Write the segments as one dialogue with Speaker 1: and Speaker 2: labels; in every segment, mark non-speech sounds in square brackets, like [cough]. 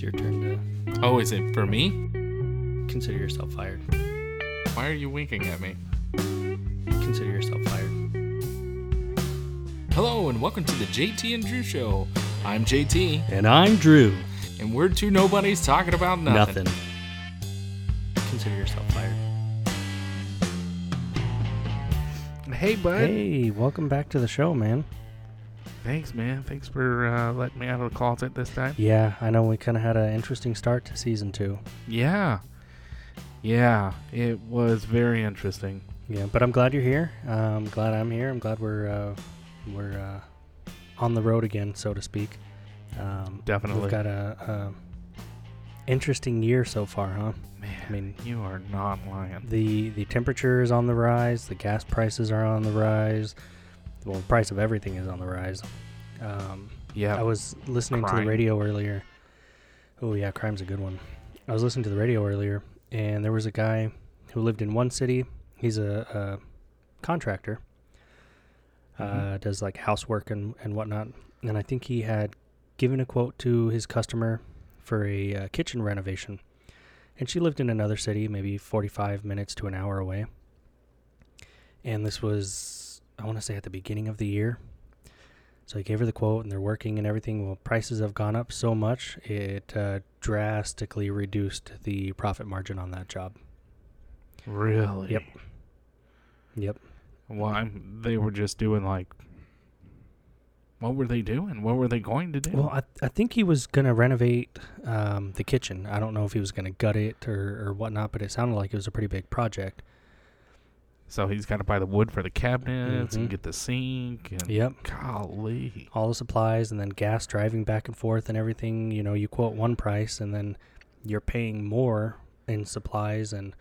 Speaker 1: it's your turn to
Speaker 2: Oh, is it for me?
Speaker 1: consider yourself fired.
Speaker 2: Why are you winking at me?
Speaker 1: Consider yourself fired.
Speaker 2: Hello, and welcome to the JT and Drew Show. I'm JT,
Speaker 1: And I'm Drew.
Speaker 2: and we're two nobodies talking about nothing.
Speaker 1: Nothing. Consider yourself fired.
Speaker 2: Hey, bud.
Speaker 1: Hey, welcome back to the show, man.
Speaker 2: Thanks, man. Thanks for uh, letting me out of the closet this time.
Speaker 1: Yeah, I know we kind of had an interesting start to season two.
Speaker 2: Yeah. Yeah, it was very interesting.
Speaker 1: Yeah, but I'm glad you're here. Uh, I'm glad I'm here. I'm glad we're uh, we're uh, on the road again, so to speak. Um,
Speaker 2: Definitely.
Speaker 1: We've got a, a interesting year so far, huh?
Speaker 2: Man,
Speaker 1: I mean,
Speaker 2: you are not lying.
Speaker 1: the the temperature is on the rise. The gas prices are on the rise. Well, the price of everything is on the rise. Um,
Speaker 2: Yeah.
Speaker 1: I was listening to the radio earlier. Oh yeah, crime's a good one. I was listening to the radio earlier, and there was a guy who lived in one city. He's a, a contractor. Uh,
Speaker 2: Mhm.
Speaker 1: does like housework and and whatnot. And I think he had given a quote to his customer for a uh, kitchen renovation. And she lived in another city, maybe 45 minutes to an hour away. And this was, I want to say, at the beginning of the year. So he gave her the quote, and they're working and everything. Well, prices have gone up so much, it uh, drastically reduced the profit margin on that job.
Speaker 2: really?
Speaker 1: Yep. Yep.
Speaker 2: Well, I'm, they were just doing like. What were they doing? What were they going to do?
Speaker 1: Well, I, I think he was going to renovate um, the kitchen. I don't know if he was going to gut it or, or whatnot, but it sounded like it was a pretty big project.
Speaker 2: So he's got to buy the wood for the cabinets
Speaker 1: Mhm.
Speaker 2: and get the sink and
Speaker 1: Yep.
Speaker 2: golly.
Speaker 1: All the supplies and then gas driving back and forth and everything. You know, you quote one price and then you're paying more in supplies and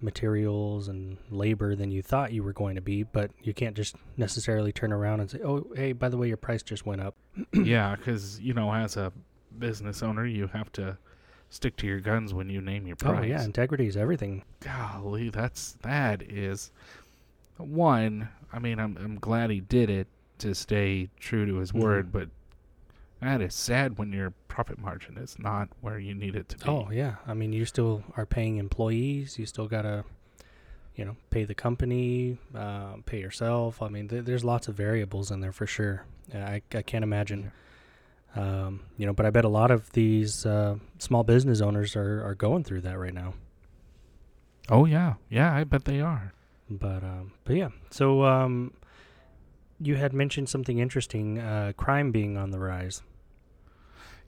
Speaker 1: materials and labor than you thought you were going to be, but you can't just necessarily turn around and say, oh, hey, by the way, your price just went up. [clears throat]
Speaker 2: yeah, because you know, as a business owner, you have to stick to your guns when you name your price.
Speaker 1: Oh, yeah, integrity is everything.
Speaker 2: golly, that's that is one. I mean, I'm I'm glad he did it to stay true to his
Speaker 1: Mhm.
Speaker 2: word, but that is sad when your profit margin is not where you need it to be.
Speaker 1: Oh yeah, I mean you still are paying employees. You still gotta, you know, pay the company, uh, pay yourself. I mean, th- there's lots of variables in there for sure. I I can't imagine. Um, you know, but I bet a lot of these uh, small business owners are are going through that right now.
Speaker 2: Oh yeah, yeah, I bet they are.
Speaker 1: But um, but yeah, so um, you had mentioned something interesting, uh, crime being on the rise.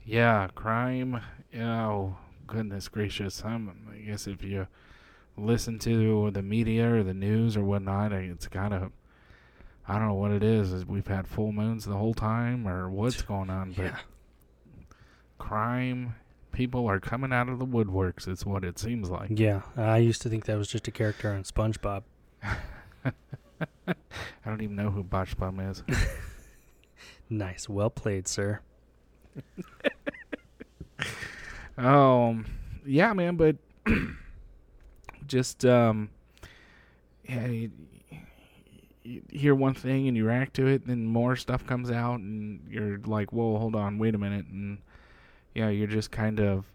Speaker 2: Yeah, crime. Oh goodness gracious! I'm, I guess if you listen to the media or the news or whatnot, it's kind of I don't know what it is. is We've had full moons the whole time, or what's going on? But crime, people are coming out of the woodworks. It's what it seems like.
Speaker 1: yeah. I used to think that was just a character on SpongeBob. [laughs]
Speaker 2: I don't even know who Botch Bum is. [laughs]
Speaker 1: Nice, well played, sir. [laughs]
Speaker 2: Um, yeah, man, but [clears throat] just um, yeah, you, you hear one thing and you react to it, then more stuff comes out, and you're like, "Whoa, hold on, wait a minute," and yeah, you're just kind of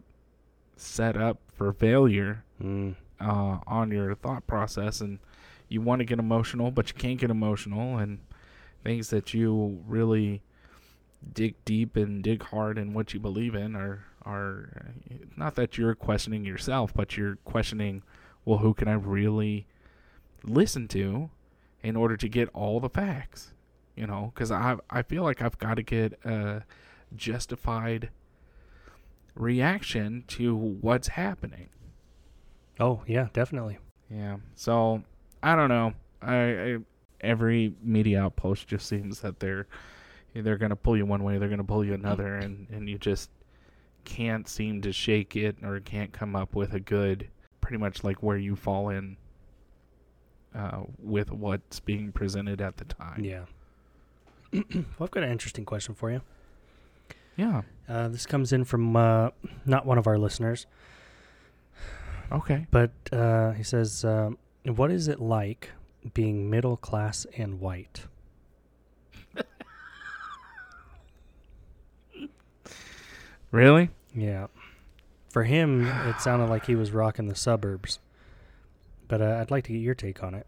Speaker 2: set up for failure
Speaker 1: Mm.
Speaker 2: uh, on your thought process, and you want to get emotional, but you can't get emotional, and things that you really dig deep and dig hard in what you believe in are are not that you're questioning yourself, but you're questioning, well, who can I really listen to in order to get all the facts? You know, because I I feel like I've got to get a justified reaction to what's happening.
Speaker 1: Oh yeah, definitely.
Speaker 2: Yeah. So I don't know. I, I every media outpost just seems that they're they're gonna pull you one way, they're gonna pull you another, and and you just can't seem to shake it or can't come up with a good, pretty much like where you fall in uh, with what's being presented at the time.
Speaker 1: Yeah. [clears throat] well, I've got an interesting question for you.
Speaker 2: Yeah.
Speaker 1: Uh, this comes in from uh, not one of our listeners,
Speaker 2: Okay.
Speaker 1: but uh, he says, um, "What is it like being middle class and white?"
Speaker 2: Really?
Speaker 1: Yeah. For him, it sounded like he was rocking the suburbs. But uh, I'd like to get your take on it.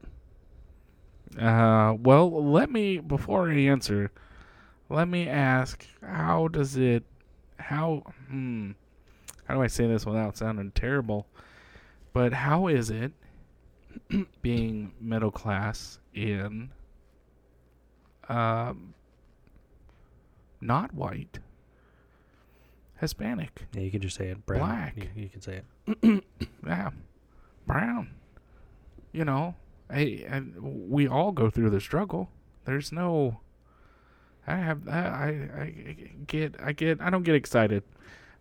Speaker 2: Uh, well, let me before I answer, let me ask, how does it, how, hmm, how do I say this without sounding terrible? But how is it [clears throat] being middle class in, um, not white, Hispanic,
Speaker 1: Yeah, you can just say it. Brown.
Speaker 2: Black.
Speaker 1: You, you can say it. [clears throat]
Speaker 2: yeah, brown? You know, hey, and we all go through the struggle. There's no. I have. I, I. I get. I get. I don't get excited.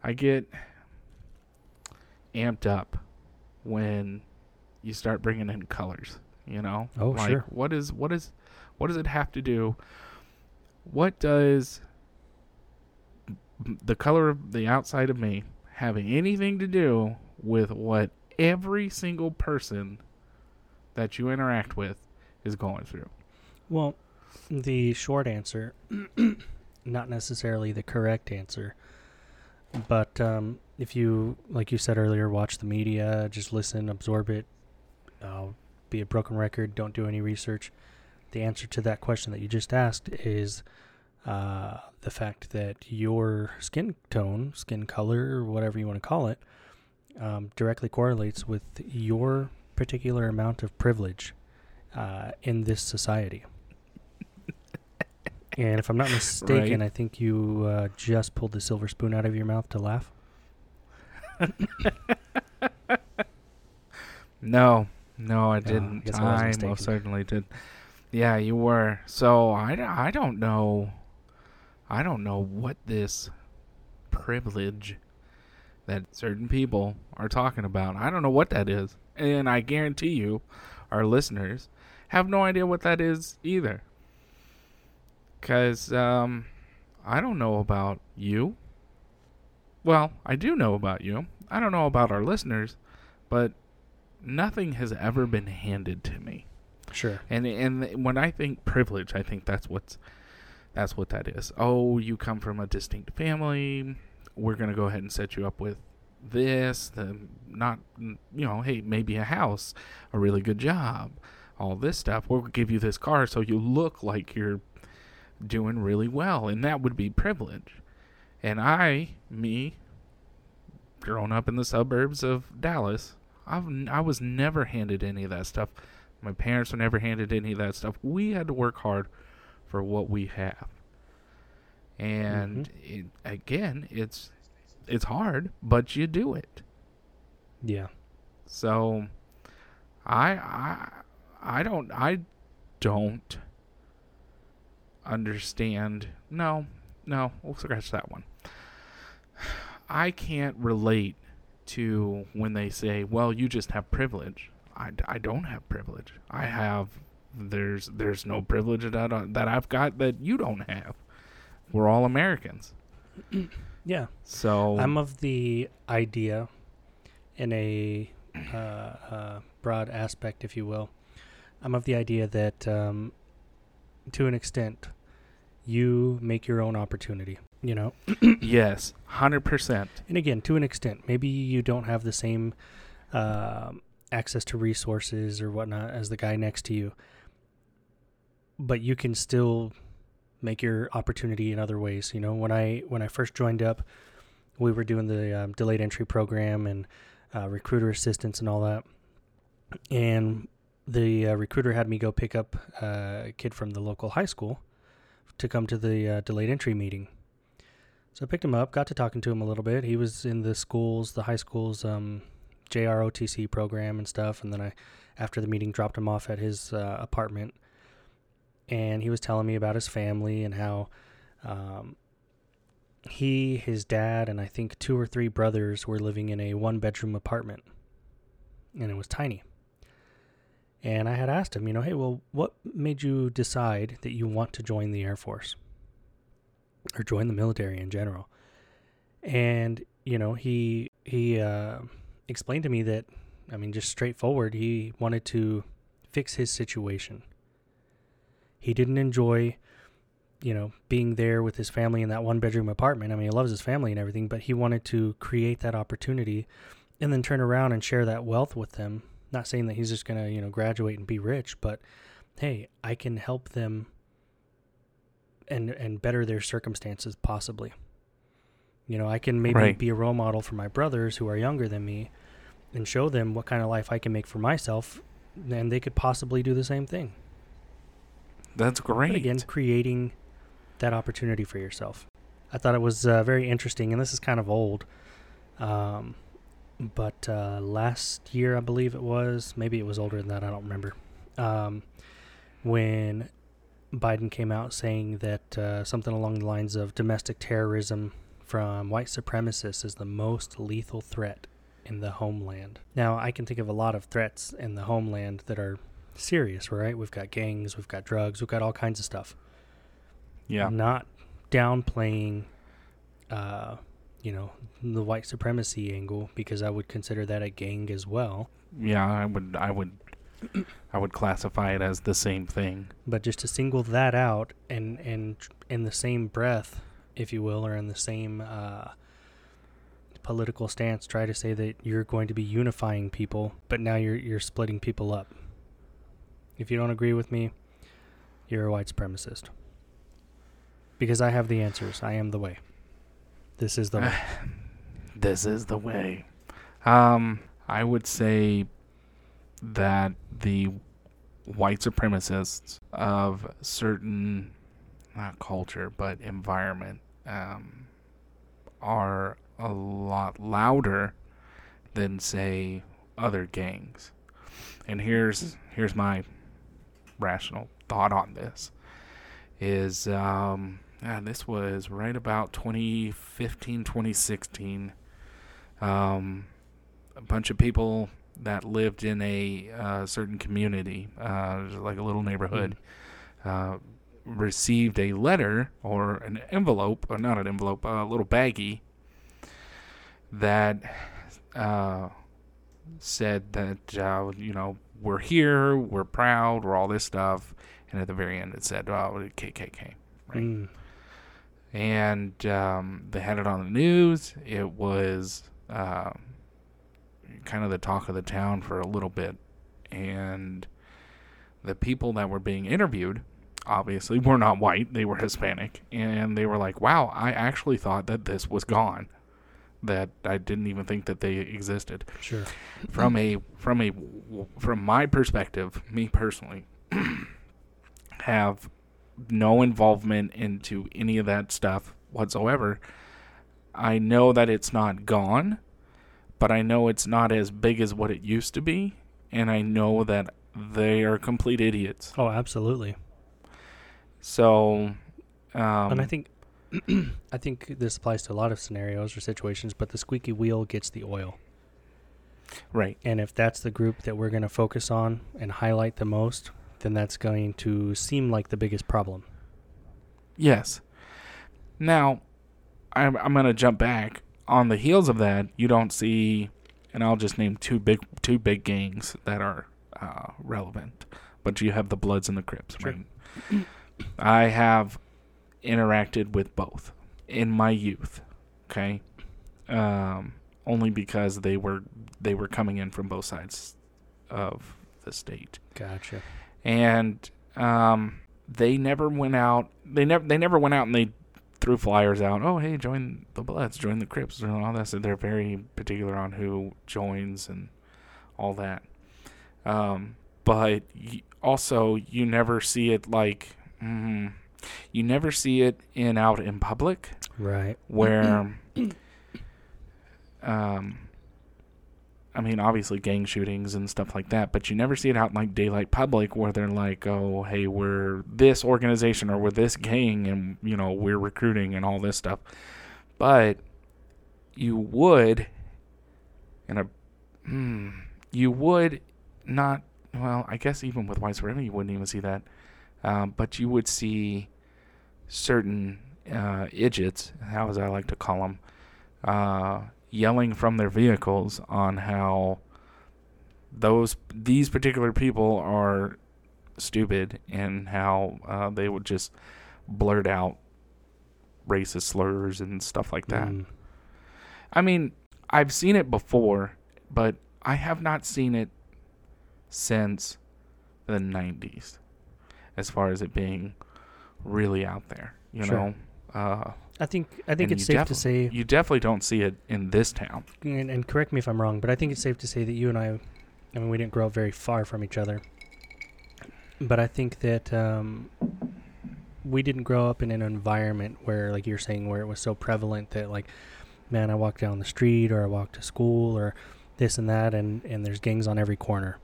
Speaker 2: I get amped up when you start bringing in colors. You know.
Speaker 1: Oh,
Speaker 2: like,
Speaker 1: sure.
Speaker 2: What is? What is? What does it have to do? What does the color of the outside of me having anything to do with what every single person that you interact with is going through.
Speaker 1: Well, the short answer, [coughs] not necessarily the correct answer, but um, if you, like you said earlier, watch the media, just listen, absorb it, uh, be a broken record, don't do any research. The answer to that question that you just asked is uh, the fact that your skin tone, skin color, or whatever you want to call it, um, directly correlates with your particular amount of privilege uh, in this society. [laughs] and if I'm not mistaken,
Speaker 2: Right.
Speaker 1: I think you uh, just pulled the silver spoon out of your mouth to laugh. [laughs]
Speaker 2: No, no, I
Speaker 1: I
Speaker 2: didn't.
Speaker 1: I was
Speaker 2: I most certainly did. Yeah, you were. So I, I don't know. I don't know what this privilege that certain people are talking about. I don't know what that is. And I guarantee you, our listeners have no idea what that is either. Because um, I don't know about you. Well, I do know about you. I don't know about our listeners, but nothing has ever been handed to me.
Speaker 1: Sure.
Speaker 2: And and when I think privilege, I think that's what's that's what that is. Oh, you come from a distinct family. We're gonna go ahead and set you up with this. The not you know, hey, maybe a house, a really good job, all this stuff. We'll give you this car so you look like you're doing really well, and that would be privilege. And I, me, growing up in the suburbs of Dallas, I've I was never handed any of that stuff. My parents were never handed any of that stuff. We had to work hard for what we have. And mm-hmm. it, again, it's it's hard, but you do it.
Speaker 1: Yeah.
Speaker 2: So I I I don't I don't understand. No, no, we'll scratch that one. [sighs] I can't relate to when they say, "Well, you just have privilege." I, I don't have privilege. I have there's there's no privilege that I, that I've got that you don't have. We're all Americans. [clears throat]
Speaker 1: Yeah.
Speaker 2: So
Speaker 1: I'm of the idea, in a uh, uh, broad aspect, if you will, I'm of the idea that, um, to an extent, you make your own opportunity. You know,
Speaker 2: yes, 100%.
Speaker 1: and again, to an extent, maybe you don't have the same um access to resources or whatnot as the guy next to you, but you can still make your opportunity in other ways. You know, when I when I first joined up, we were doing the um, delayed entry program and uh, recruiter assistance and all that, and the uh, recruiter had me go pick up uh, a kid from the local high school to come to the uh, delayed entry meeting. So I picked him up, got to talking to him a little bit. He was in the schools, the high school's um, JROTC program and stuff. And then I, after the meeting, dropped him off at his uh, apartment. And he was telling me about his family and how um, he, his dad, and I think two or three brothers were living in a one bedroom apartment. And it was tiny. And I had asked him, you know, hey, well, what made you decide that you want to join the Air Force? Or join the military in general. And you know, he he uh, explained to me that, I mean, just straightforward, he wanted to fix his situation. He didn't enjoy you know, being there with his family in that one bedroom apartment. I mean, he loves his family and everything, but he wanted to create that opportunity and then turn around and share that wealth with them. Not saying that he's just going to, you know, graduate and be rich, but hey, I can help them and and better their circumstances possibly. You know, I can maybe
Speaker 2: Right.
Speaker 1: be a role model for my brothers who are younger than me and show them what kind of life I can make for myself and they could possibly do the same thing.
Speaker 2: That's great.
Speaker 1: But again, creating that opportunity for yourself. I thought it was uh, very interesting, and this is kind of old. Um, but uh, last year, I believe it was, maybe it was older than that, I don't remember. Um, when Biden came out saying that uh, something along the lines of domestic terrorism from white supremacists is the most lethal threat in the homeland. Now, I can think of a lot of threats in the homeland that are serious, right? We've got gangs, we've got drugs, we've got all kinds of stuff.
Speaker 2: yeah.
Speaker 1: I'm Not downplaying, uh, you know, the white supremacy angle because I would consider that a gang as well.
Speaker 2: Yeah, I would I would [clears throat] I would classify it as the same thing.
Speaker 1: But just to single that out and and in the same breath, if you will, or in the same uh, political stance, try to say that you're going to be unifying people, but now you're you're splitting people up. If you don't agree with me, you're a white supremacist. Because I have the answers. I am the way. This is the way. [sighs]
Speaker 2: This is the way. Um, I would say that the white supremacists of certain not culture but environment um, are a lot louder than say other gangs. And here's here's my rational thought on this is um ah, this was right about 2015 2016 um a bunch of people that lived in a uh, certain community uh like a little neighborhood uh received a letter or an envelope or not an envelope a little baggie that uh said that uh, you know we're here, we're proud, we're all this stuff, and at the very end it said, "Oh, KKK," right?
Speaker 1: Mm.
Speaker 2: and um, they had it on the news. It was uh, kind of the talk of the town for a little bit, and the people that were being interviewed obviously were not white; they were Hispanic, and they were like, "Wow, I actually thought that this was gone." That I didn't even think that they existed
Speaker 1: Sure.
Speaker 2: from a from a from my perspective, me personally, [clears throat] have no involvement into any of that stuff whatsoever. I know that it's not gone, but I know it's not as big as what it used to be, and I know that they are complete idiots.
Speaker 1: Oh, absolutely.
Speaker 2: So, um,
Speaker 1: and I think [clears throat] I think this applies to a lot of scenarios or situations, but the squeaky wheel gets the oil.
Speaker 2: right,
Speaker 1: And if that's the group that we're going to focus on and highlight the most, then that's going to seem like the biggest problem.
Speaker 2: Yes. Now, I'm I'm gonna jump back on the heels of that. You don't see, and I'll just name two big two big gangs that are uh, relevant, but you have the Bloods and the Crips.
Speaker 1: Sure.
Speaker 2: Right? I have interacted with both in my youth. Okay, um, only because they were they were coming in from both sides of the state
Speaker 1: Gotcha.
Speaker 2: and um, they never went out. They never they never went out and they threw flyers out. Oh, hey, join the Bloods, join the Crips, and all that. So they're very particular on who joins and all that. Um, but also, you never see it like mm, you never see it in out in public
Speaker 1: Right.
Speaker 2: where [clears throat] um I mean obviously gang shootings and stuff like that, but you never see it out in like daylight public where they're like, "Oh, hey, we're this organization or we're this gang and you know, we're recruiting and all this stuff." But you would in a hmm, you would not well, I guess even with white supremacy you wouldn't even see that. Um, but you would see certain uh, idiots, how as I like to call them, uh, yelling from their vehicles on how those these particular people are stupid and how uh, they would just blurt out racist slurs and stuff like that.
Speaker 1: Mm.
Speaker 2: I mean, I've seen it before, but I have not seen it since the 90s as far as it being really out there, you
Speaker 1: Sure.
Speaker 2: know. Uh,
Speaker 1: I think I think
Speaker 2: And
Speaker 1: it's safe to say,
Speaker 2: you definitely don't see it in this town.
Speaker 1: and, and correct me if I'm wrong, but I think it's safe to say that you and I, I mean, we didn't grow up very far from each other, but I think that um, we didn't grow up in an environment where, like you're saying, where it was so prevalent that, like, man, I walk down the street or I walk to school or this and that, and and there's gangs on every corner,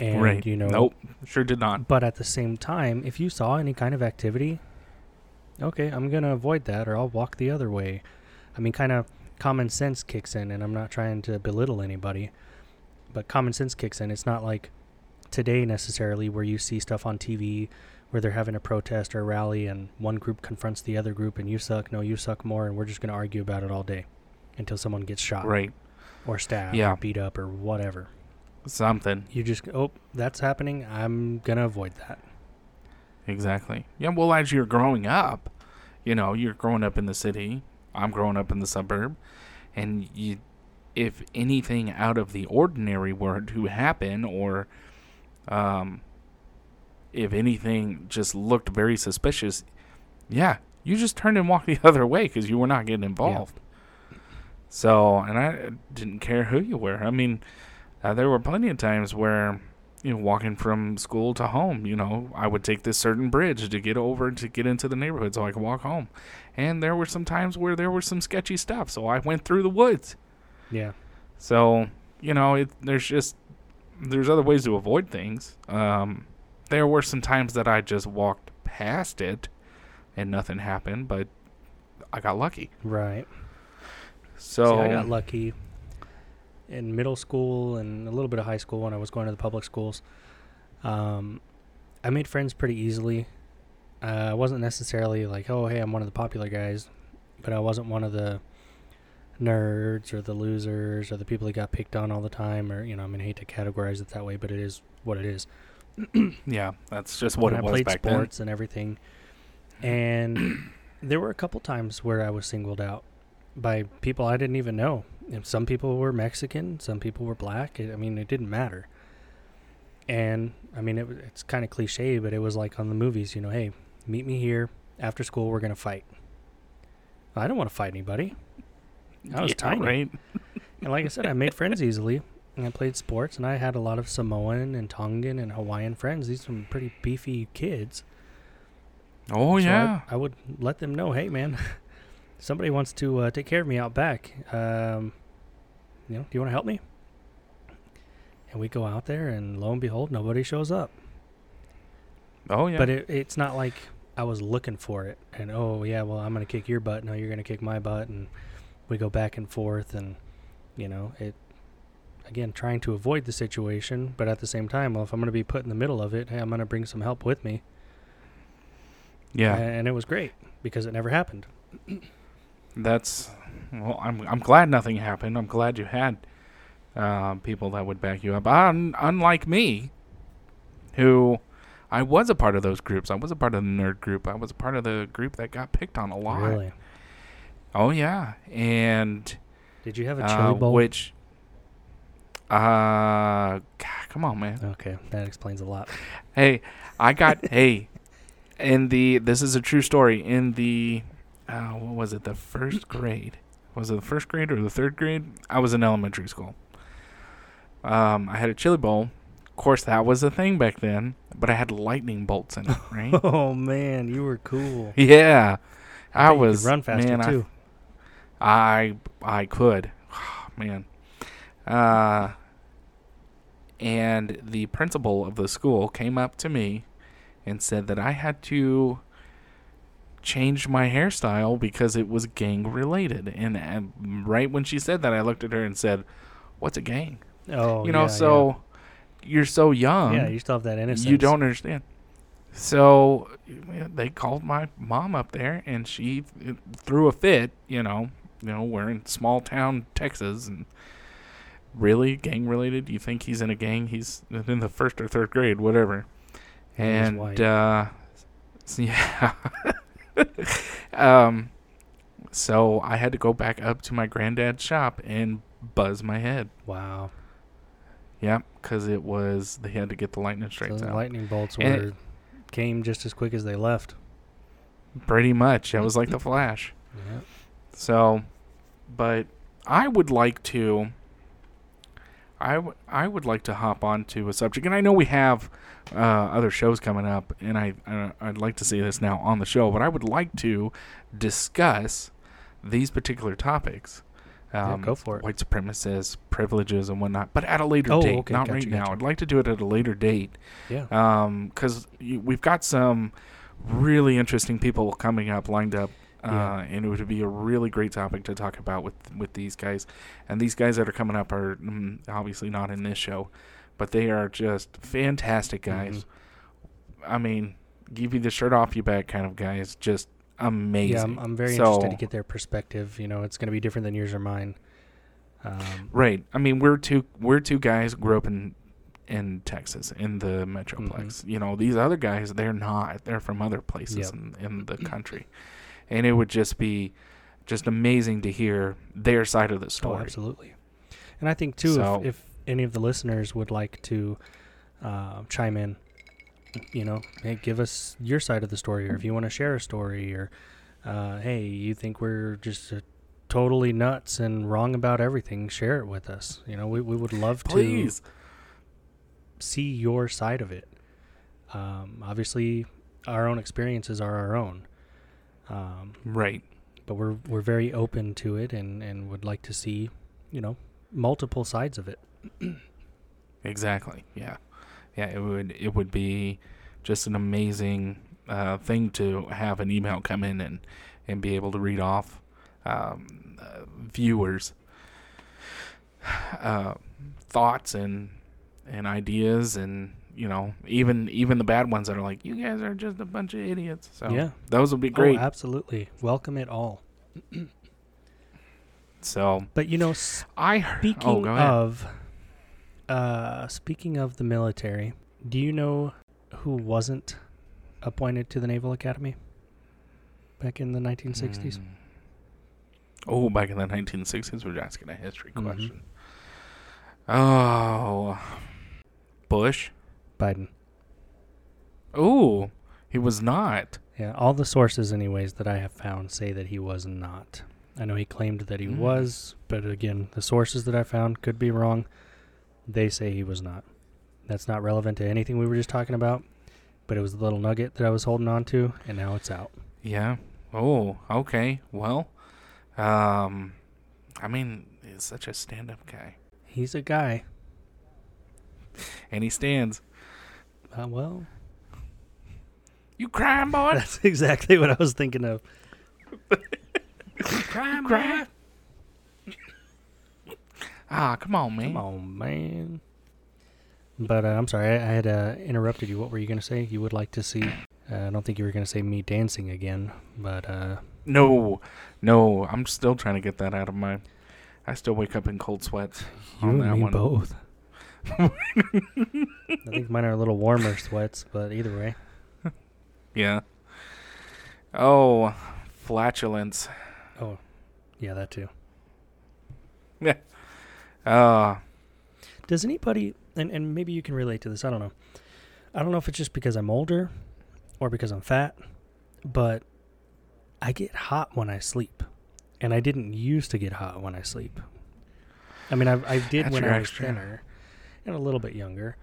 Speaker 1: and
Speaker 2: right.
Speaker 1: you know,
Speaker 2: Nope. Sure did not.
Speaker 1: But at the same time, if you saw any kind of activity, okay, I'm going to avoid that or I'll walk the other way. I mean, kind of common sense kicks in, and I'm not trying to belittle anybody, but common sense kicks in. It's not like today necessarily where you see stuff on TV where they're having a protest or a rally and one group confronts the other group and you suck, no, you suck more, and we're just going to argue about it all day until someone gets shot
Speaker 2: Right.
Speaker 1: or stabbed
Speaker 2: Yeah.
Speaker 1: or beat up or whatever.
Speaker 2: Something.
Speaker 1: You just, oh, that's happening. I'm going to avoid that.
Speaker 2: Exactly. Yeah, well, as you're growing up, you know, you're growing up in the city. I'm growing up in the suburb, and you, if anything out of the ordinary were to happen, or, um, if anything just looked very suspicious, yeah, you just turned and walked [laughs] the other way because you were not getting involved. So, and I didn't care who you were. I mean, uh, there were plenty of times where you know, walking from school to home, you know, I would take this certain bridge to get over to get into the neighborhood so I could walk home. And there were some times where there was some sketchy stuff, so I went through the woods.
Speaker 1: Yeah.
Speaker 2: So, you know, it, there's just there's other ways to avoid things. Um, there were some times that I just walked past it and nothing happened, but I got lucky.
Speaker 1: Right.
Speaker 2: So
Speaker 1: See, I got lucky in middle school and a little bit of high school when I was going to the public schools. Um, I made friends pretty easily. Uh, I wasn't necessarily like, oh, hey, I'm one of the popular guys, but I wasn't one of the nerds or the losers or the people that got picked on all the time. Or you know, I mean, I hate to categorize it that way, but it is what it is. [clears throat]
Speaker 2: yeah, that's just what
Speaker 1: and
Speaker 2: it
Speaker 1: I
Speaker 2: was
Speaker 1: played
Speaker 2: back
Speaker 1: sports and everything. And [clears throat] there were a couple times where I was singled out by people I didn't even know. And some people were Mexican, some people were black. It, I mean, it didn't matter. And I mean, it, it's kind of cliche, but it was like on the movies, you know, hey, meet me here after school. We're gonna fight. I don't want to fight anybody. I was
Speaker 2: Yeah,
Speaker 1: tiny.
Speaker 2: right? [laughs]
Speaker 1: And like I said, I made friends easily. And I played sports, and I had a lot of Samoan and Tongan and Hawaiian friends. These were pretty beefy kids.
Speaker 2: Oh
Speaker 1: So I-
Speaker 2: yeah.
Speaker 1: I, would let them know, hey man, somebody wants to uh, take care of me out back. Um, you know, do you want to help me? And we go out there, and lo and behold, nobody shows up.
Speaker 2: Oh yeah.
Speaker 1: But it, it's not like I was looking for it. And oh yeah, well I'm gonna kick your butt. No, you're gonna kick my butt, and we go back and forth, and you know it. Again, trying to avoid the situation, but at the same time, well, if I'm gonna be put in the middle of it, hey, I'm gonna bring some help with me.
Speaker 2: yeah.
Speaker 1: and it was great because it never happened. [clears throat]
Speaker 2: That's well. I'm I'm glad nothing happened. I'm glad you had uh, people that would back you up. Un, unlike me, who I was a part of those groups. I was a part of the nerd group. I was a part of the group that got picked on a lot.
Speaker 1: Really?
Speaker 2: Oh yeah, and
Speaker 1: Did you have a chili
Speaker 2: uh,
Speaker 1: bowl?
Speaker 2: which. Uh, God, come on, man.
Speaker 1: okay, that explains a lot.
Speaker 2: Hey, I got [laughs] hey, in the this is a true story. In the uh, what was it? The first grade was it the first grade or the third grade? I was in elementary school. Um, I had a chili bowl. Of course, that was a thing back then, but I had lightning bolts in it, [laughs] right?
Speaker 1: Oh man, you were cool.
Speaker 2: yeah,
Speaker 1: I,
Speaker 2: I,
Speaker 1: bet you could
Speaker 2: was
Speaker 1: run faster
Speaker 2: man,
Speaker 1: too.
Speaker 2: I I I could, [sighs] man. Uh, and the principal of the school came up to me and said that I had to change my hairstyle because it was gang related. And, and right when she said that, I looked at her and said, "What's a gang?"
Speaker 1: oh,
Speaker 2: you know,
Speaker 1: yeah,
Speaker 2: so you're so young,
Speaker 1: yeah. yeah, you still have that innocence.
Speaker 2: you don't understand. So they called my mom up there, and she threw a fit. You know, you know, we're in small town Texas, and really gang related. You think he's in a gang? He's in the first or third grade, whatever.
Speaker 1: And
Speaker 2: And uh, So, [laughs] yeah. Um, so I had to go back up to my granddad's shop and buzz my head.
Speaker 1: Wow.
Speaker 2: Yep, because it was they had to get the lightning
Speaker 1: So
Speaker 2: strikes
Speaker 1: the lightning bolts
Speaker 2: And
Speaker 1: were
Speaker 2: it-
Speaker 1: came just as quick as they left.
Speaker 2: Pretty much, it was like the Flash. [laughs]
Speaker 1: Yeah.
Speaker 2: So, but I would like to. I, w- I would like to hop onto a subject, and I know we have uh, other shows coming up, and I, I I'd like to see this now on the show, but I would like to discuss these particular topics.
Speaker 1: Yeah,
Speaker 2: Um,
Speaker 1: go for it.
Speaker 2: White supremacists, privileges, and whatnot, but at a later
Speaker 1: Oh,
Speaker 2: date,
Speaker 1: okay,
Speaker 2: not
Speaker 1: gotcha,
Speaker 2: right now. I'd like to do it at a later date
Speaker 1: Yeah.
Speaker 2: because we've got some really interesting people coming up lined up uh, and it would be a really great topic to talk about with with these guys and these guys that are coming up are mm, obviously not in this show but they are just fantastic guys
Speaker 1: Mm-hmm.
Speaker 2: i mean give you the shirt off your back kind of guys just amazing
Speaker 1: Yeah, I'm, I'm very
Speaker 2: So-
Speaker 1: interested to get their perspective. You know, it's going to be different than yours or mine. Um,
Speaker 2: Right. I mean, we're two we're two guys who grew up in in Texas in the metroplex.
Speaker 1: Mm-hmm.
Speaker 2: You know, these other guys they're not. They're from other places
Speaker 1: Yep.
Speaker 2: in, in the country, and it would just be just amazing to hear their side of the
Speaker 1: Oh,
Speaker 2: story.
Speaker 1: absolutely. And I think too,
Speaker 2: So-
Speaker 1: if, if any of the listeners would like to uh, chime in, you know, hey, give us your side of the story, or if you want to share a story, or uh, hey, you think we're just uh, totally nuts and wrong about everything, share it with us. You know, we we would love
Speaker 2: Please.
Speaker 1: to see your side of it. Um, obviously, our own experiences are our own. Um,
Speaker 2: Right.
Speaker 1: but we're we're very open to it and and would like to see you know multiple sides of it
Speaker 2: Exactly. Yeah. Yeah. It would it would be just an amazing uh, thing to have an email come in and and be able to read off um, uh, viewers uh, thoughts and and ideas and you know even even the bad ones that are like you guys are just a bunch of idiots. So
Speaker 1: yeah
Speaker 2: those would be great.
Speaker 1: oh, absolutely welcome it all [clears throat]
Speaker 2: so
Speaker 1: but you know
Speaker 2: I heard,
Speaker 1: speaking
Speaker 2: oh
Speaker 1: of uh speaking of the military do you know who wasn't appointed to the naval academy back in the 1960s
Speaker 2: Mm. Oh, back in the 1960s, we're asking a history
Speaker 1: Mhm.
Speaker 2: question. Oh, Bush.
Speaker 1: Biden
Speaker 2: Oh, he was not.
Speaker 1: yeah all the sources anyways that i have found say that he was not i know he claimed that he
Speaker 2: Mm.
Speaker 1: was but again the sources that i found could be wrong they say he was not that's not relevant to anything we were just talking about but it was the little nugget that i was holding on to and now it's out
Speaker 2: Yeah. Oh, okay. Well, um, I mean, he's such a stand-up guy,
Speaker 1: he's a guy
Speaker 2: and he stands.
Speaker 1: Uh, well
Speaker 2: You crying, boy? [laughs]
Speaker 1: that's exactly what i was thinking of [laughs]
Speaker 2: crying, boy? Ah, come on, man.
Speaker 1: come on man but uh, i'm sorry i, I had uh, interrupted you what were you going to say you would like to see uh, i don't think you were going to say me dancing again but uh
Speaker 2: No, no, I'm still trying to get that out of my. I still wake up in cold sweats.
Speaker 1: You
Speaker 2: on
Speaker 1: and
Speaker 2: that
Speaker 1: me
Speaker 2: one.
Speaker 1: both. [laughs] I think mine are a little warmer sweats, but either way.
Speaker 2: Yeah. Oh, flatulence.
Speaker 1: Oh, yeah, that too. Yeah.
Speaker 2: Uh,
Speaker 1: Does anybody, and, and maybe you can relate to this, I don't know. I don't know if it's just because I'm older or because I'm fat, but I get hot when I sleep. And I didn't used to get hot when I sleep. I mean, I, I did
Speaker 2: That's
Speaker 1: when I was
Speaker 2: extra.
Speaker 1: thinner and a little bit younger,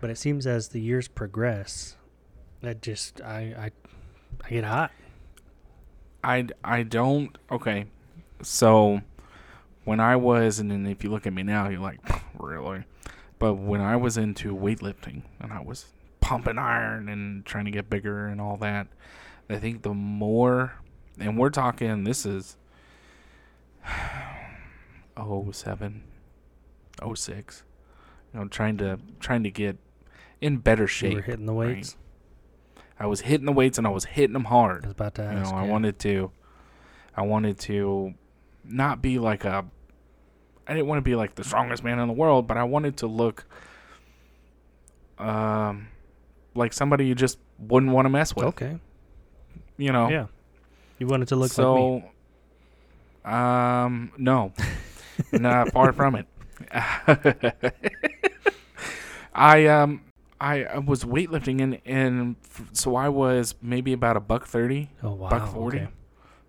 Speaker 1: but it seems as the years progress, that just, I, I, I get hot.
Speaker 2: I I don't. Okay, so when I was, and then if you look at me now, you're like, really? But when I was into weightlifting and I was pumping iron and trying to get bigger and all that, I think the more, and we're talking, this is [sighs] oh seven, oh six, you know, trying to trying to get in better shape.
Speaker 1: You were hitting the
Speaker 2: right?
Speaker 1: weights.
Speaker 2: I was hitting the weights and I was hitting them hard.
Speaker 1: I was about to
Speaker 2: You
Speaker 1: ask.
Speaker 2: know, I
Speaker 1: yeah.
Speaker 2: wanted to, I wanted to, not be like a, I didn't want to be like the strongest man in the world, but I wanted to look, um, like somebody you just wouldn't want to mess with.
Speaker 1: Okay.
Speaker 2: you know.
Speaker 1: Yeah. You wanted to look
Speaker 2: so,
Speaker 1: like me.
Speaker 2: um, no, [laughs] not far from it. [laughs] I um, I, was weightlifting and and f- so I was maybe about a buck thirty.
Speaker 1: Oh wow.
Speaker 2: buck 40?
Speaker 1: okay.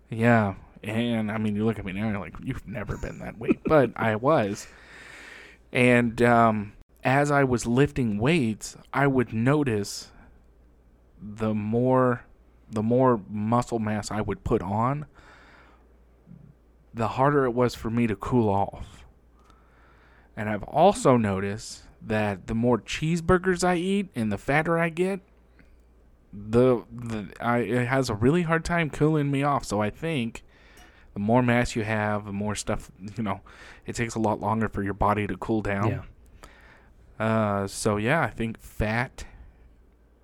Speaker 2: Yeah, and I mean, you look at me now, you're like, you've never been that weight, [laughs] but I was. And um, as I was lifting weights, I would notice the more the more muscle mass I would put on, the harder it was for me to cool off. And I've also noticed that the more cheeseburgers I eat and the fatter I get, the the I it has a really hard time cooling me off. So I think the more mass you have, the more stuff you know, it takes a lot longer for your body to cool down.
Speaker 1: Yeah.
Speaker 2: Uh, so yeah, I think fat,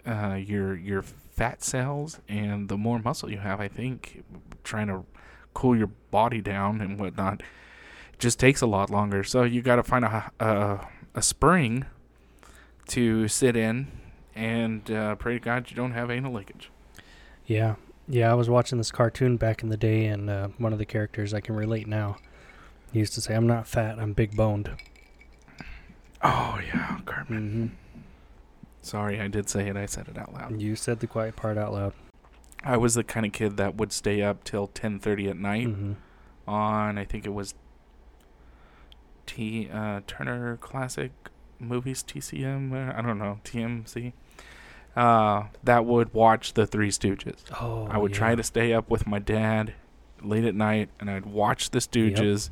Speaker 2: uh, your your fat cells, and the more muscle you have, I think trying to cool your body down and whatnot just takes a lot longer. So you got to find a a, a spring to sit in, and uh, pray to God you don't have anal leakage.
Speaker 1: Yeah. Yeah, I was watching this cartoon back in the day, and uh, one of the characters I can relate now. He used to say, "I'm not fat. I'm big boned."
Speaker 2: Oh yeah, Cartman.
Speaker 1: Mm-hmm.
Speaker 2: Sorry, I did say it. I said it out loud.
Speaker 1: You said the quiet part out loud.
Speaker 2: I was the kind of kid that would stay up till ten thirty at night.
Speaker 1: Mm-hmm.
Speaker 2: on I think it was T uh, Turner Classic Movies TCM uh, I don't know TMC uh, that would watch the Three Stooges.
Speaker 1: Oh,
Speaker 2: I would try to stay up with my dad late at night and I'd watch the Stooges.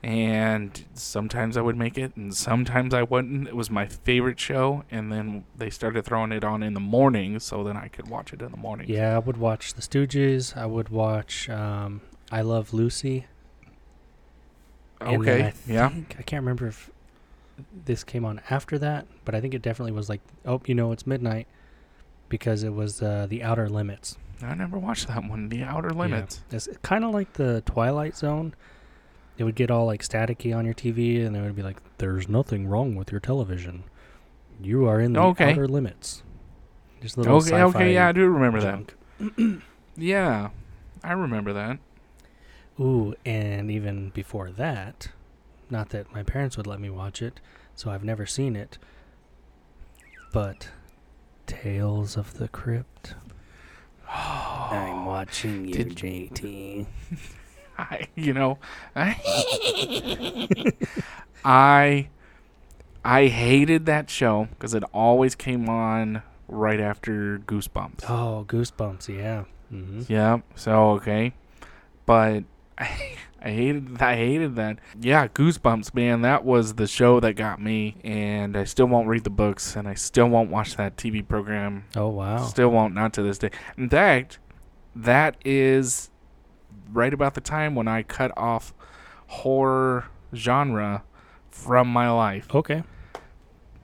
Speaker 2: And sometimes I would make it, and sometimes I wouldn't. It was my favorite show, and then they started throwing it on in the morning, so then I could watch it in the morning.
Speaker 1: Yeah, I would watch The Stooges. I would watch um, I Love Lucy. And then
Speaker 2: Okay.
Speaker 1: I
Speaker 2: yeah.
Speaker 1: think, I can't remember if this came on after that, but I think it definitely was like, oh, you know, it's midnight because it was uh, The Outer Limits.
Speaker 2: I never watched that one. The Outer Limits.
Speaker 1: It's kind of like the Twilight Zone. It would get all like staticky on your TV, and it would be like, "There's nothing wrong with your television. You are in the
Speaker 2: Okay.
Speaker 1: outer limits." Just little
Speaker 2: Okay. Okay. Yeah, I do remember that. [clears throat] Yeah, I remember that.
Speaker 1: Ooh, and even before that, not that my parents would let me watch it, so I've never seen it. But Tales of the Crypt. [gasps] I'm watching you,
Speaker 2: Did-
Speaker 1: JT. [laughs]
Speaker 2: I, you know, I, [laughs] I, I hated that show because it always came on right after Goosebumps.
Speaker 1: Oh, Goosebumps, yeah. hmm
Speaker 2: Yeah. So okay, but I, [laughs] I hated I hated that. Yeah, Goosebumps, man. That was the show that got me, and I still won't read the books, and I still won't watch that TV program.
Speaker 1: Oh, wow.
Speaker 2: Still won't, not to this day. In fact, that is right about the time when I cut off horror genre from my life
Speaker 1: Okay.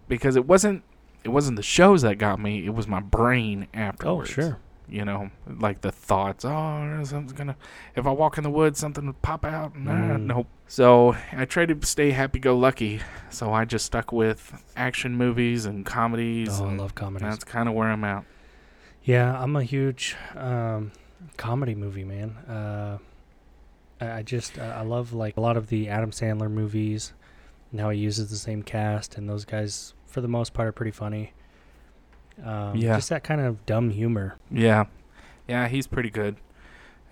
Speaker 2: because it wasn't it wasn't the shows that got me, it was my brain after.
Speaker 1: Oh,
Speaker 2: afterwards.
Speaker 1: sure.
Speaker 2: You know, like the thoughts, oh, something's gonna if I walk in the woods, something would pop out. Nah,
Speaker 1: Mm.
Speaker 2: nope. So I tried to stay happy go lucky. So I just stuck with action movies and comedies.
Speaker 1: Oh, I love comedies.
Speaker 2: That's kind of where I'm at.
Speaker 1: Yeah, I'm a huge um, comedy movie man. Uh, I, I just I I love like a lot of the Adam Sandler movies. And how he uses the same cast, and those guys for the most part are pretty funny. Um,
Speaker 2: Yeah.
Speaker 1: just that kind of dumb humor.
Speaker 2: Yeah, yeah, he's pretty good.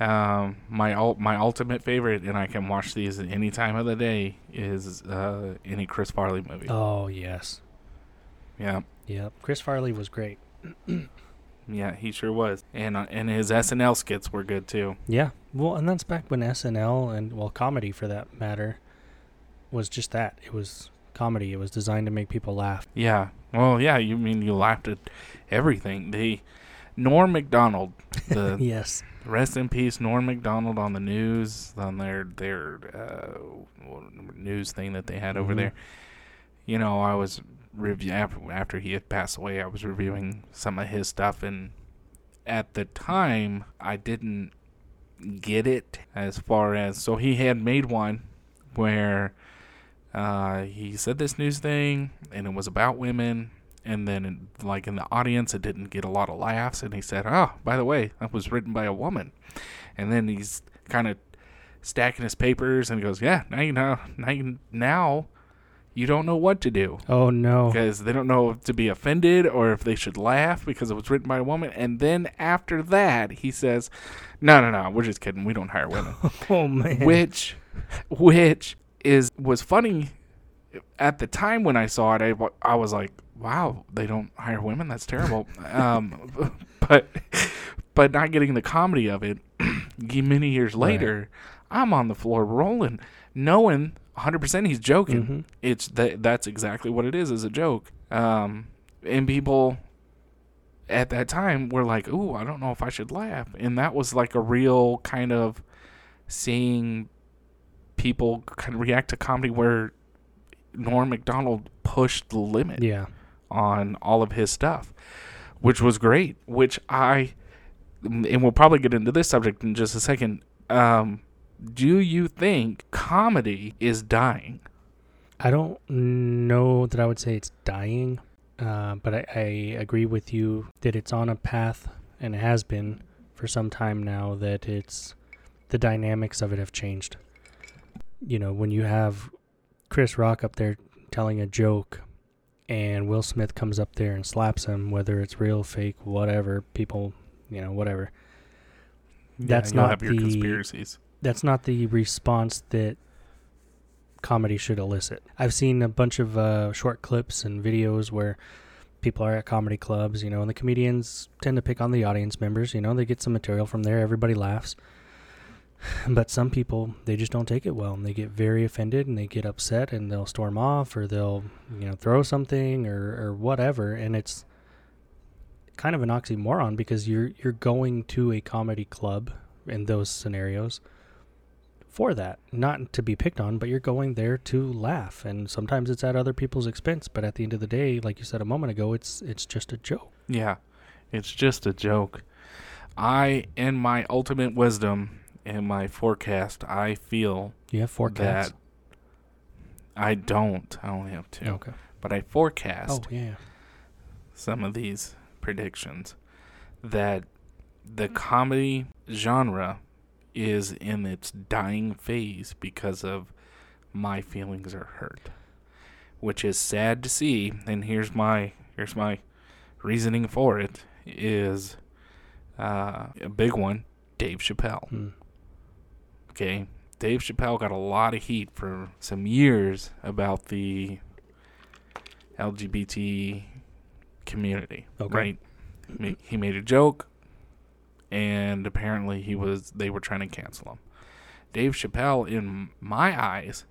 Speaker 2: Um, my ul- my ultimate favorite, and I can watch these at any time of the day, is uh, any Chris Farley movie.
Speaker 1: Oh yes,
Speaker 2: Yeah,
Speaker 1: yep. Chris Farley was great. [clears throat]
Speaker 2: yeah, he sure was, and uh, and his SNL skits were good too.
Speaker 1: Yeah, well, and that's back when SNL and well, comedy for that matter, was just that. It was comedy. It was designed to make people laugh.
Speaker 2: Yeah, well, yeah, you mean you laughed at everything. The Norm Macdonald, [laughs] the
Speaker 1: yes.
Speaker 2: rest in peace, Norm Macdonald on the news on their their uh, news thing that they had over
Speaker 1: Mhm.
Speaker 2: there. You know, I was review after he had passed away. I was reviewing some of his stuff, and at the time, I didn't get it as far as so he had made one where uh, he said this news thing, and it was about women, and then in, like in the audience it didn't get a lot of laughs and he said oh by the way that was written by a woman. And then he's kind of stacking his papers and he goes yeah now you know now you, now you don't know what to do.
Speaker 1: Oh no.
Speaker 2: because they don't know if to be offended or if they should laugh because it was written by a woman. And then after that he says no no no we're just kidding. We don't hire women. [laughs]
Speaker 1: Oh man.
Speaker 2: which which is was funny at the time when I saw it I, I was like wow they don't hire women? That's terrible. [laughs] Um but but not getting the comedy of it [clears throat] many years
Speaker 1: Right.
Speaker 2: later I'm on the floor rolling knowing 100% he's joking.
Speaker 1: Mhm.
Speaker 2: it's that that's exactly what it is is a joke. Um and people at that time were like ooh i don't know if i should laugh. And that was like a real kind of seeing people can react to comedy where norm macdonald pushed the limit
Speaker 1: Yeah.
Speaker 2: on all of his stuff which was great which i and we'll probably get into this subject in just a second um do you think comedy is dying
Speaker 1: I don't know that I would say it's dying, uh, but I, I agree with you that it's on a path and has been for some time now that it's the dynamics of it have changed. You know, when you have Chris Rock up there telling a joke and Will Smith comes up there and slaps him, whether it's real, fake, whatever, people, you know, whatever. That's
Speaker 2: you'll
Speaker 1: not the-
Speaker 2: conspiracies
Speaker 1: that's not the response that comedy should elicit. I've seen a bunch of uh, short clips and videos where people are at comedy clubs, you know, and the comedians tend to pick on the audience members. You know, they get some material from there, everybody laughs. But some people, they just don't take it well, and they get very offended, and they get upset, and they'll storm off, or they'll, you know, throw something, or or whatever, and it's kind of an oxymoron because you're you're going to a comedy club in those scenarios for that not to be picked on but you're going there to laugh and sometimes it's at other people's expense but at the end of the day like you said a moment ago it's it's just a joke
Speaker 2: Yeah, it's just a joke. I, in my ultimate wisdom and my forecast, I feel
Speaker 1: you have forecasts?
Speaker 2: that I don't. I only have two,
Speaker 1: okay.
Speaker 2: But I forecast
Speaker 1: oh yeah.
Speaker 2: some of these predictions that the comedy genre is in its dying phase because of my feelings are hurt which is sad to see. And here's my here's my reasoning for it is uh, a big one Dave Chappelle.
Speaker 1: Hmm.
Speaker 2: Okay. Dave Chappelle got a lot of heat for some years about the LGBT community
Speaker 1: Okay.
Speaker 2: right? He made a joke and apparently he was they were trying to cancel him. Dave chappelle in my eyes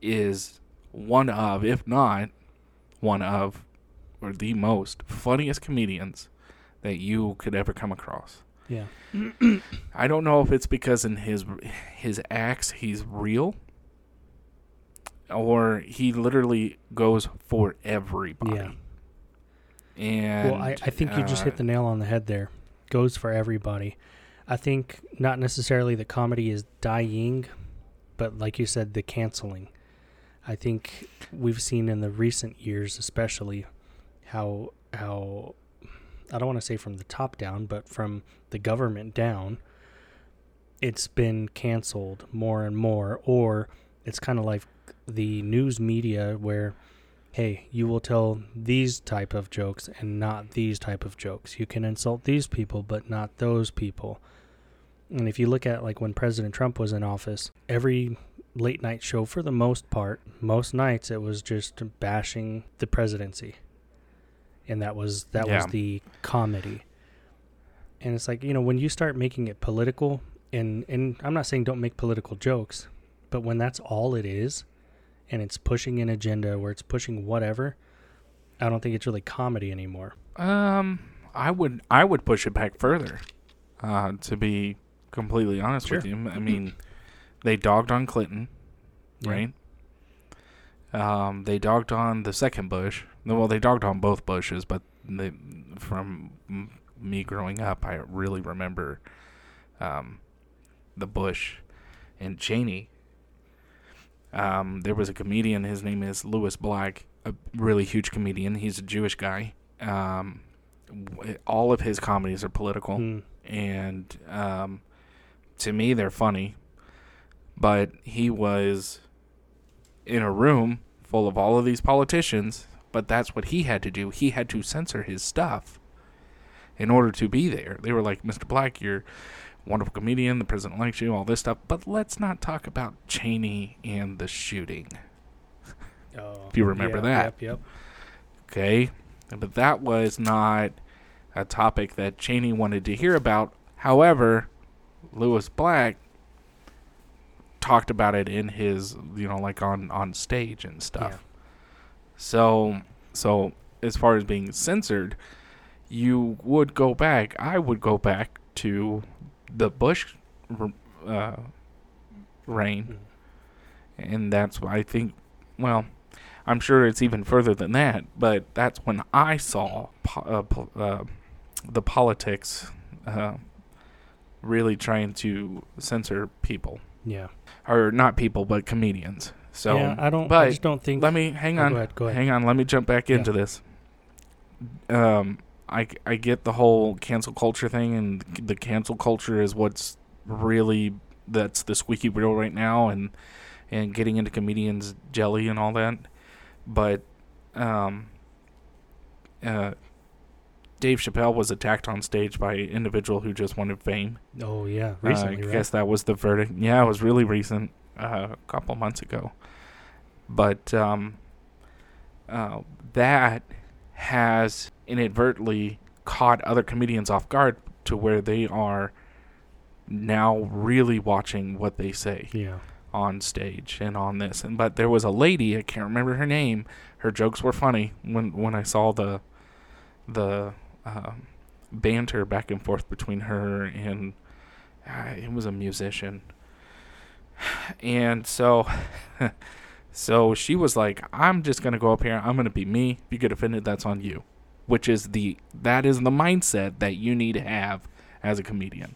Speaker 2: is one of if not one of or the most funniest comedians that you could ever come across
Speaker 1: yeah.
Speaker 2: I don't know if it's because in his his acts he's real or he literally goes for everybody.
Speaker 1: Yeah.
Speaker 2: and
Speaker 1: well I, I think you just
Speaker 2: uh,
Speaker 1: hit the nail on the head there. Goes for everybody. I think not necessarily the comedy is dying but like you said the canceling. I think we've seen in the recent years especially how how i don't want to say from the top down but from the government down it's been canceled more and more or it's kind of like the news media where hey you will tell these type of jokes and not these type of jokes. You can insult these people but not those people. And if you look at like when president trump was in office every late night show for the most part most nights it was just bashing the presidency and that was that was the comedy and it's like you know when you start making it political and and i'm not saying don't make political jokes but when that's all it is and it's pushing an agenda where it's pushing whatever i don't think it's really comedy anymore
Speaker 2: Um, I would I would push it back further. Uh, to be completely honest with you, I mean, they dogged on Clinton,
Speaker 1: Yeah.
Speaker 2: right? Um, they dogged on the second Bush. Well, they dogged on both Bushes, but they, from m- me growing up, I really remember um, the Bush and Cheney. Um, there was a comedian. His name is Lewis Black. a really huge comedian. He's a Jewish guy. Um, w- all of his comedies are political,
Speaker 1: Mm.
Speaker 2: and um, to me, they're funny. But he was in a room full of all of these politicians, but that's what he had to do. He had to censor his stuff in order to be there. They were like, Mr. Black, you're a wonderful comedian, the president likes you, all this stuff, but let's not talk about Cheney and the shooting.
Speaker 1: Oh,
Speaker 2: If you remember
Speaker 1: yeah,
Speaker 2: that.
Speaker 1: Yep, yep.
Speaker 2: Okay? But that was not a topic that Cheney wanted to hear about. However, Lewis Black talked about it in his, you know, like on on stage and stuff.
Speaker 1: Yeah.
Speaker 2: So, so as far as being censored, you would go back. I would go back to the Bush uh, reign,
Speaker 1: Mm.
Speaker 2: and that's why I think. Well, I'm sure it's even further than that, but that's when I saw po- uh, uh, the politics uh, really trying to censor people,
Speaker 1: Yeah.
Speaker 2: or not people, but comedians. So
Speaker 1: yeah, I don't. I just don't think.
Speaker 2: let me hang
Speaker 1: Oh,
Speaker 2: on.
Speaker 1: Go ahead. Go ahead.
Speaker 2: Hang on, let me jump back
Speaker 1: Yeah.
Speaker 2: into this. Um, I I get the whole cancel culture thing, and the cancel culture is what's really that's the squeaky wheel right now, and and getting into comedians jelly and all that. But, um, uh, Dave Chappelle was attacked on stage by an individual who just wanted fame.
Speaker 1: Oh yeah,
Speaker 2: Uh,
Speaker 1: recently,
Speaker 2: I
Speaker 1: right?
Speaker 2: guess that was the verdict. Yeah, it was really recent, uh, a couple months ago. But um, uh, that has inadvertently caught other comedians off guard to where they are now really watching what they say
Speaker 1: Yeah.
Speaker 2: on stage and on this. And but there was a lady, I can't remember her name. Her jokes were funny when when I saw the the um, banter back and forth between her and uh, it was a musician. And so [laughs] so she was like, "I'm just going to go up here. I'm going to be me. If you get offended, that's on you." Which is the that is the mindset that you need to have as a comedian.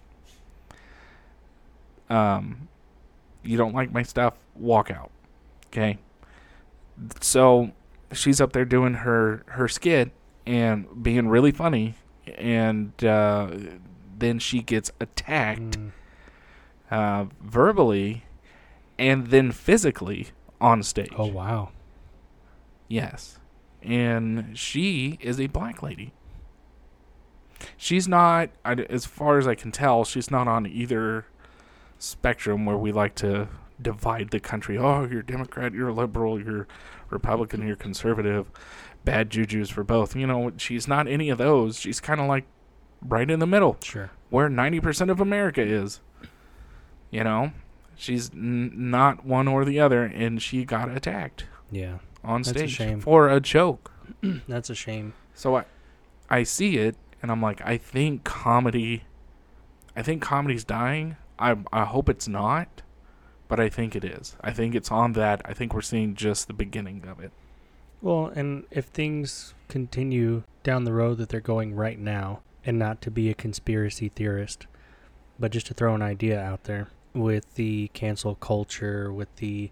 Speaker 2: Um you don't like my stuff, walk out. Okay? So she's up there doing her her skit and being really funny and uh, then she gets attacked
Speaker 1: Mm.
Speaker 2: uh, verbally and then physically on stage.
Speaker 1: Oh wow.
Speaker 2: Yes. And she is a black lady. She's not, I- as far as I can tell, she's not on either spectrum where we like to divide the country. Oh, you're Democrat, you're liberal, you're Republican, you're conservative. Bad juju's for both. You know, she's not any of those. She's kind of like right in the middle
Speaker 1: Sure.
Speaker 2: where 90% of America is. You know, she's n- not one or the other, and she got attacked
Speaker 1: Yeah.
Speaker 2: on
Speaker 1: That's a
Speaker 2: stage
Speaker 1: shame.
Speaker 2: for a joke. [clears throat]
Speaker 1: That's a shame.
Speaker 2: So I, I see it, and I'm like, I think comedy, I think comedy's dying. I I hope it's not, but I think it is. I think it's on that. I think we're seeing just the beginning of it.
Speaker 1: Well, and if things continue down the road that they're going right now, and not to be a conspiracy theorist, but just to throw an idea out there with the cancel culture, with the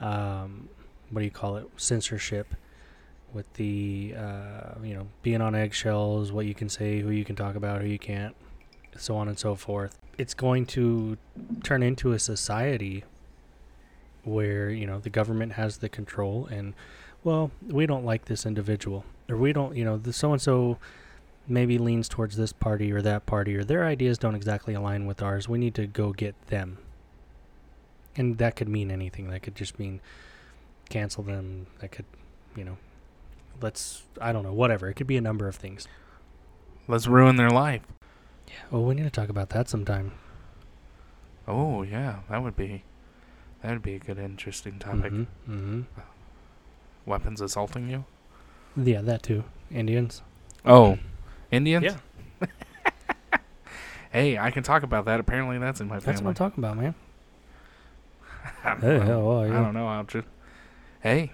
Speaker 1: um, what do you call it, censorship, with the uh, you know being on eggshells, what you can say, who you can talk about, who you can't, so on and so forth. It's going to turn into a society where you know the government has the control and well, we don't like this individual, or we don't, you know, the so and so maybe leans towards this party or that party, or their ideas don't exactly align with ours. We need to go get them. And that could mean anything. That could just mean cancel them. That could, you know, let's, I don't know, whatever. It could be a number of things.
Speaker 2: Let's ruin their life.
Speaker 1: Yeah. Well, we need to talk about that sometime.
Speaker 2: Oh yeah, that would be, that would be a good, interesting topic.
Speaker 1: Mm-hmm. mm-hmm.
Speaker 2: Weapons assaulting you?
Speaker 1: Yeah, that too. Indians.
Speaker 2: Oh, Indians?
Speaker 1: Yeah. [laughs]
Speaker 2: Hey, I can talk about that. Apparently, that's in my
Speaker 1: That's what. I'm talking about, man. [laughs]
Speaker 2: I don't
Speaker 1: Hey,
Speaker 2: know.
Speaker 1: how are
Speaker 2: I
Speaker 1: you?
Speaker 2: don't know. I'll just. Hey,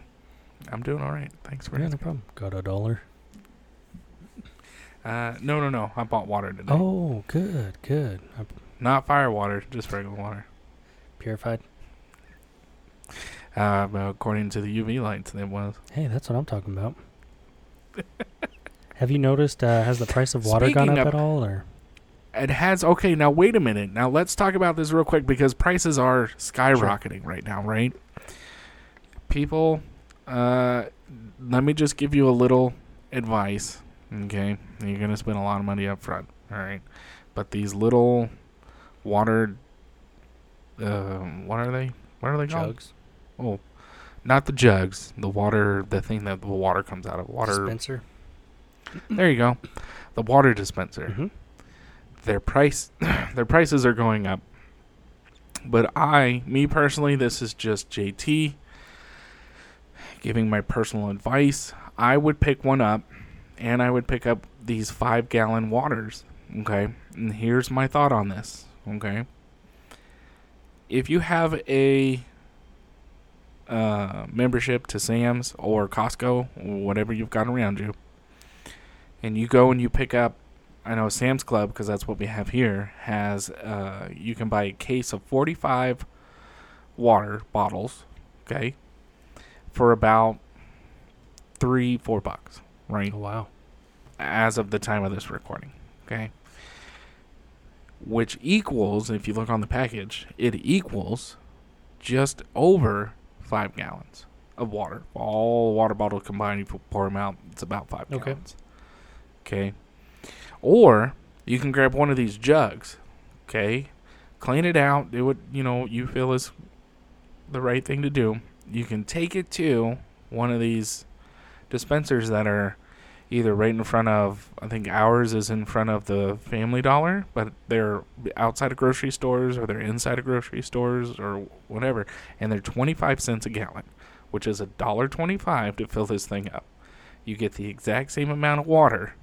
Speaker 2: I'm doing all right. Thanks for
Speaker 1: Yeah, no problem. Got a dollar.
Speaker 2: Uh, no, no, no. I bought water today.
Speaker 1: Oh, good, good. Uh,
Speaker 2: Not fire water, just regular water.
Speaker 1: purified.
Speaker 2: Uh, but according to the UV lights, it was.
Speaker 1: Hey, that's what I'm talking about. [laughs] Have you noticed? Uh, has the price of water gone up
Speaker 2: of-
Speaker 1: at all? Or
Speaker 2: It has. Okay, now wait a minute. Now let's talk about this real quick because prices are skyrocketing right now, right? People, uh, let me just give you a little advice. Okay, you're gonna spend a lot of money up front. All right, but these little water, uh, what are they? What are they called?
Speaker 1: jugs,
Speaker 2: Oh, not the jugs. The water, the thing that the water comes out of. Water.
Speaker 1: dispenser?
Speaker 2: There you go. The water dispenser
Speaker 1: hmm
Speaker 2: their price [coughs] their prices are going up. But I, me personally, this is just JT giving my personal advice. I would pick one up and I would pick up these 5 gallon waters, okay? And here's my thought on this, okay? If you have a uh, membership to Sam's or Costco, whatever you've got around you, and you go and you pick up I know Sam's Club because that's what we have here has uh, you can buy a case of 45 water bottles, okay, for about three four bucks, right?
Speaker 1: Oh, wow.
Speaker 2: As of the time of this recording, okay, which equals if you look on the package, it equals just over five gallons of water. All water bottles combined, if you pour them out, it's about five
Speaker 1: Okay.
Speaker 2: gallons. Okay. Or you can grab one of these jugs, okay? Clean it out, do what you know you feel is the right thing to do. You can take it to one of these dispensers that are either right in front of I think ours is in front of the Family Dollar, but they're outside of grocery stores or they're inside of grocery stores or whatever, and they're 25 cents a gallon, which is a dollar 25 to fill this thing up. You get the exact same amount of water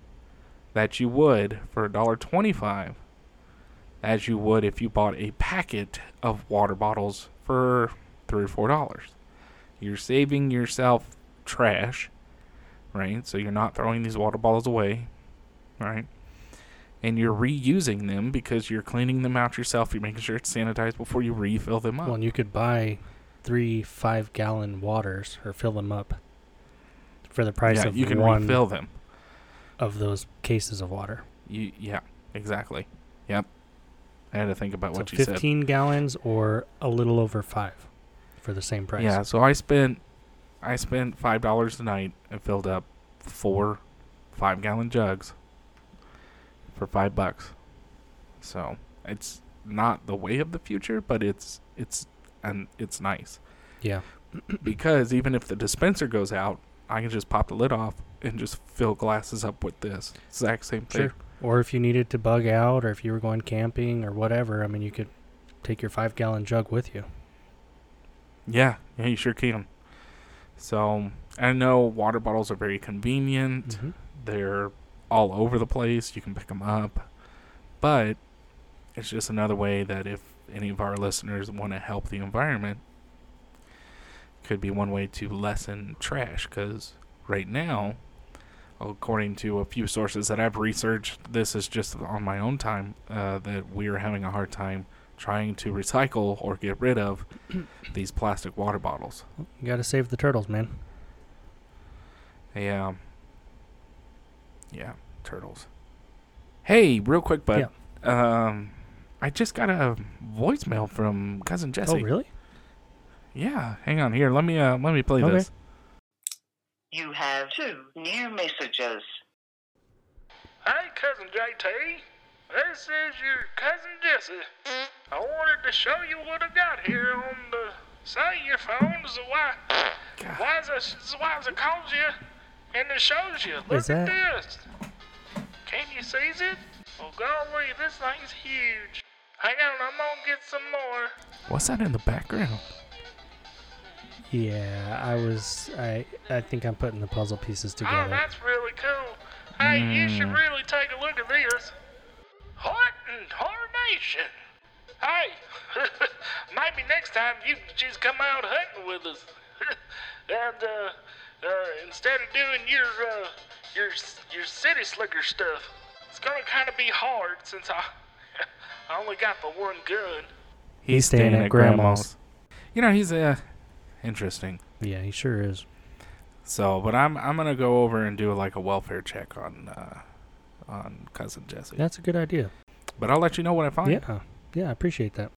Speaker 2: that you would for a dollar twenty-five as you would if you bought a packet of water bottles for three or four dollars. You're saving yourself trash, right? So you're not throwing these water bottles away, right? And you're reusing them because you're cleaning them out yourself. You're making sure it's sanitized before you refill them up.
Speaker 1: Well, and you could buy three five gallon waters or fill them up for the price
Speaker 2: yeah,
Speaker 1: of
Speaker 2: you can
Speaker 1: one
Speaker 2: refill them.
Speaker 1: Of those cases of water.
Speaker 2: You, yeah, exactly. Yep. I had to think about
Speaker 1: So
Speaker 2: what you said.
Speaker 1: 15 gallons or a little over five for the same price.
Speaker 2: Yeah, so I spent I spent five dollars a night and filled up four five gallon jugs for five bucks. So it's not the way of the future, but it's it's and it's nice
Speaker 1: Yeah.
Speaker 2: because even if the dispenser goes out, I can just pop the lid off and just fill glasses up with this exact same thing.
Speaker 1: Sure. Or if you needed to bug out or if you were going camping or whatever, I mean, you could take your five gallon jug with you.
Speaker 2: Yeah, yeah, you sure can. So I know water bottles are very convenient.
Speaker 1: Mhm.
Speaker 2: They're all over the place. You can pick them up. But it's just another way that if any of our listeners want to help the environment, could be one way to lessen trash. Because right now, according to a few sources that I've researched, this is just on my own time uh, that we are having a hard time trying to recycle or get rid of [clears throat] these plastic water bottles.
Speaker 1: You got to save the turtles, man.
Speaker 2: Yeah. Yeah, turtles. Hey, real quick, bud. Um, I just got a voicemail from cousin Jesse.
Speaker 1: Oh, really?
Speaker 2: Yeah, hang on here. Let me uh let me play
Speaker 1: Okay.
Speaker 2: this.
Speaker 3: You have two new messages.
Speaker 4: Hey, cousin JT. This is your cousin Jesse. I wanted to show you what I got here on the say your phone. So why, why is it, why is it calls you and it shows you? Look
Speaker 1: Is
Speaker 4: at
Speaker 1: that-
Speaker 4: this. Can you seize it? Oh golly, this thing's huge. Hang on, I'm gonna get some more.
Speaker 2: What's that in the background?
Speaker 1: Yeah, I was. I I think I'm putting the puzzle pieces together.
Speaker 4: Oh, that's really cool. Hey, you should
Speaker 2: Mm.
Speaker 4: really take a look at this. What in tarnation? Hey, [laughs] maybe next time you can just come out hunting with us. [laughs] and, uh, uh, instead of doing your, uh, your, your city slicker stuff, it's gonna kind of be hard since I, [laughs] I only got the one gun.
Speaker 1: He's staying at grandma's.
Speaker 2: You know, he's a interesting.
Speaker 1: Yeah, he sure is.
Speaker 2: So, but I'm I'm gonna go over and do like a welfare check on uh, on cousin Jesse.
Speaker 1: That's a good idea.
Speaker 2: But I'll let you know what I find.
Speaker 1: Yeah, yeah, I appreciate that.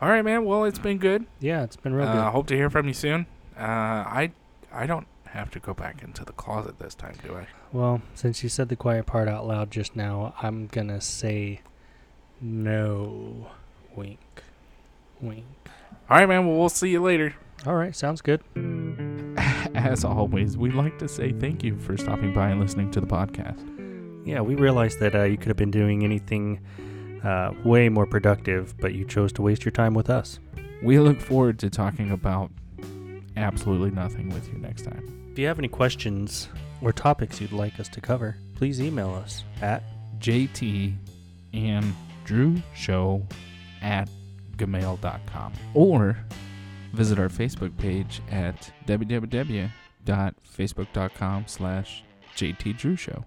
Speaker 2: All right, man. Well, it's been good.
Speaker 1: Yeah, it's been real
Speaker 2: Uh,
Speaker 1: good.
Speaker 2: I hope to hear from you soon. Uh, I I don't have to go back into the closet this time, do I?
Speaker 1: Well, since you said the quiet part out loud just now, I'm gonna say no. Wink. Wink.
Speaker 2: All right, man. Well, we'll see you later.
Speaker 1: All right, sounds good.
Speaker 2: As always, we'd like to say thank you for stopping by and listening to the podcast.
Speaker 1: Yeah, we realized that uh, you could have been doing anything uh, way more productive, but you chose to waste your time with us.
Speaker 2: We look forward to talking about absolutely nothing with you next time.
Speaker 1: If you have any questions or topics you'd like us to cover, please email us at
Speaker 2: JT and Drew Show at gmail.com or visit our Facebook page at www.facebook.com slash JT Drew Show.